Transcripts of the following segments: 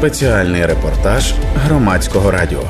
Спеціальний репортаж громадського радіо.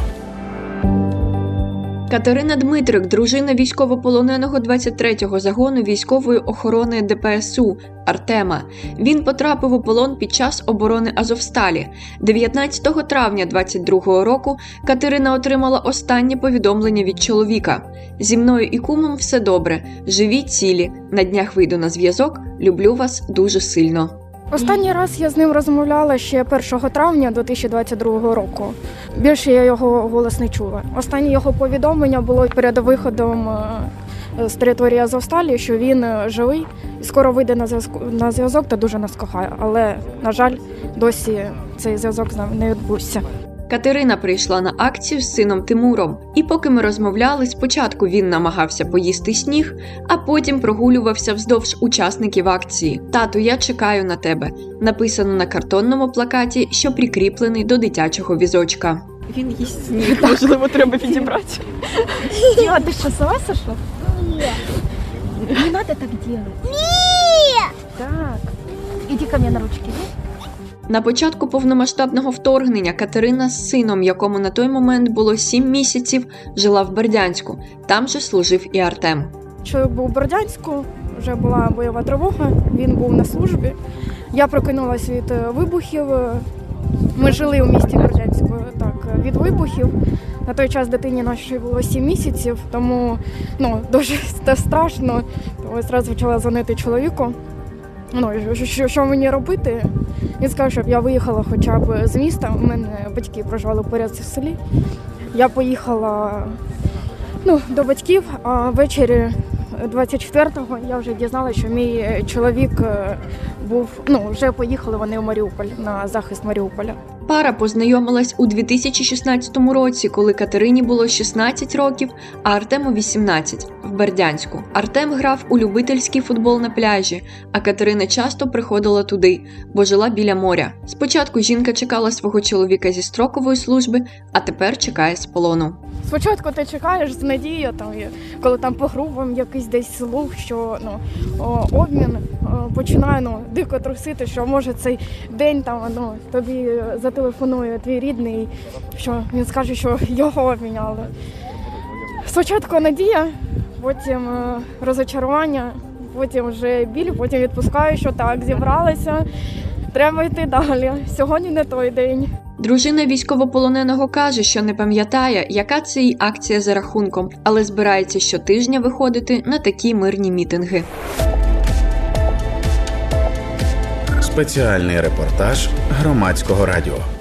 Катерина Дмитрик, дружина військовополоненого 23-го загону військової охорони ДПСУ Артема. Він потрапив у полон під час оборони Азовсталі. 19 травня 22-го року Катерина отримала останнє повідомлення від чоловіка: зі мною і кумом все добре. Живі цілі. На днях вийду на зв'язок. Люблю вас дуже сильно. Останній раз я з ним розмовляла ще 1 травня 2022 року. Більше я його голос не чула. Останнє його повідомлення було перед виходом е, з території Азовсталі, що він е, живий і скоро вийде на зв'язку на зв'язок та дуже нас кохає. Але на жаль, досі цей зв'язок не відбувся. Катерина прийшла на акцію з сином Тимуром, і поки ми розмовляли, спочатку він намагався поїсти сніг, а потім прогулювався вздовж учасників акції. Тату, я чекаю на тебе. Написано на картонному плакаті, що прикріплений до дитячого візочка. Він їсть сніг, можливо, треба підібрати. А ти що согласна, що? Не треба так робити. Так. Іди ко мені на ручки. На початку повномасштабного вторгнення Катерина з сином, якому на той момент було 7 місяців, жила в Бердянську. Там же служив і Артем. Чоловік був у Бердянську, вже була бойова тривога, він був на службі. Я прокинулася від е, вибухів. Ми жили у місті Бердянську так, від вибухів. На той час дитині нашій було 7 місяців, тому ну, дуже страшно. Я одразу почала дзвонити чоловіку. Ну, що- що, мені робити? Він сказав, щоб я виїхала хоча б з міста. У мене батьки проживали поряд в селі. Я поїхала ну, до батьків, а ввечері 24-го я вже дізналася, що мій е, чоловік е, був, ну, вже поїхали вони в Маріуполь на захист Маріуполя. Пара познайомилась у 2016 році, коли Катерині було 16 років, а Артему 18 в Бердянську. Артем грав у любительський футбол на пляжі, а Катерина часто приходила туди, бо жила біля моря. Спочатку жінка чекала свого чоловіка зі строкової служби, а тепер чекає з полону. Спочатку ти чекаєш з надією, там, коли там по групам якийсь десь слух, що ну, обмін починає ну, дико трусити, що може цей день там, ну, тобі е, зателефонує твій рідний, що він скаже, що його обміняли. Спочатку надія, потім е, розочарування, потім вже біль, потім відпускаю, що так, зібралися, треба йти далі. Сьогодні не той день. Дружина військовополоненого каже, що не пам'ятає, яка це їй акція за рахунком, але збирається щотижня виходити на такі мирні мітинги. Спеціальний репортаж громадського радіо.